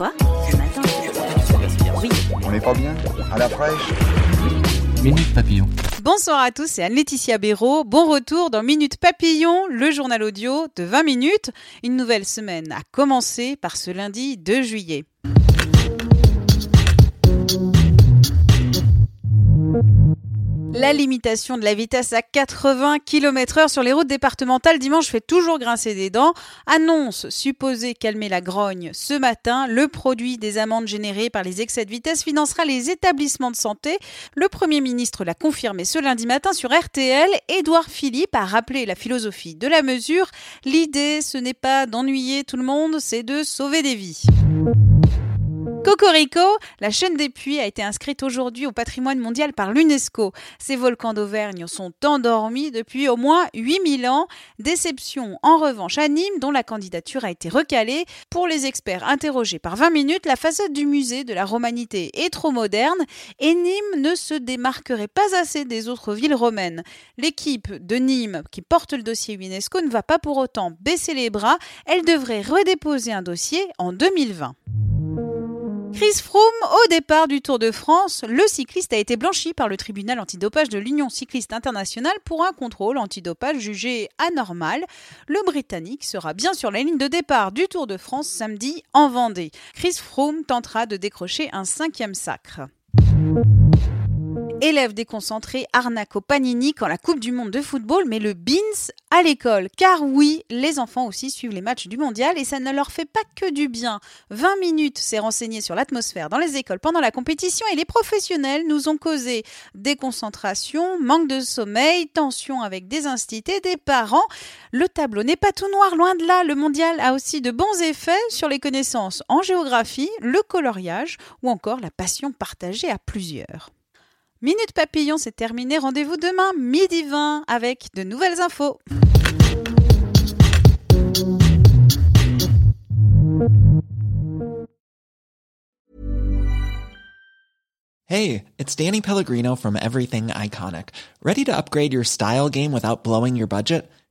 Quoi Ce matin Oui. On n'est pas bien À la fraîche Minute Papillon. Bonsoir à tous, c'est Anne-Laetitia Béraud. Bon retour dans Minute Papillon, le journal audio de 20 minutes. Une nouvelle semaine a commencé par ce lundi 2 juillet. La limitation de la vitesse à 80 km/h sur les routes départementales dimanche fait toujours grincer des dents. Annonce supposée calmer la grogne ce matin. Le produit des amendes générées par les excès de vitesse financera les établissements de santé. Le Premier ministre l'a confirmé ce lundi matin sur RTL. Édouard Philippe a rappelé la philosophie de la mesure. L'idée, ce n'est pas d'ennuyer tout le monde, c'est de sauver des vies. Cocorico, la chaîne des puits a été inscrite aujourd'hui au patrimoine mondial par l'UNESCO. Ces volcans d'Auvergne sont endormis depuis au moins 8000 ans. Déception en revanche à Nîmes dont la candidature a été recalée. Pour les experts interrogés par 20 minutes, la façade du musée de la romanité est trop moderne et Nîmes ne se démarquerait pas assez des autres villes romaines. L'équipe de Nîmes qui porte le dossier UNESCO ne va pas pour autant baisser les bras. Elle devrait redéposer un dossier en 2020. Chris Froome, au départ du Tour de France, le cycliste a été blanchi par le tribunal antidopage de l'Union cycliste internationale pour un contrôle antidopage jugé anormal. Le Britannique sera bien sur la ligne de départ du Tour de France samedi en Vendée. Chris Froome tentera de décrocher un cinquième sacre. Élève déconcentré, arnaque panini quand la Coupe du Monde de football met le beans à l'école. Car oui, les enfants aussi suivent les matchs du mondial et ça ne leur fait pas que du bien. 20 minutes s'est renseigné sur l'atmosphère dans les écoles pendant la compétition et les professionnels nous ont causé déconcentration, manque de sommeil, tension avec des instituts des parents. Le tableau n'est pas tout noir, loin de là. Le mondial a aussi de bons effets sur les connaissances en géographie, le coloriage ou encore la passion partagée à plusieurs. Minute Papillon, c'est terminé. Rendez-vous demain, midi 20, avec de nouvelles infos. Hey, it's Danny Pellegrino from Everything Iconic. Ready to upgrade your style game without blowing your budget?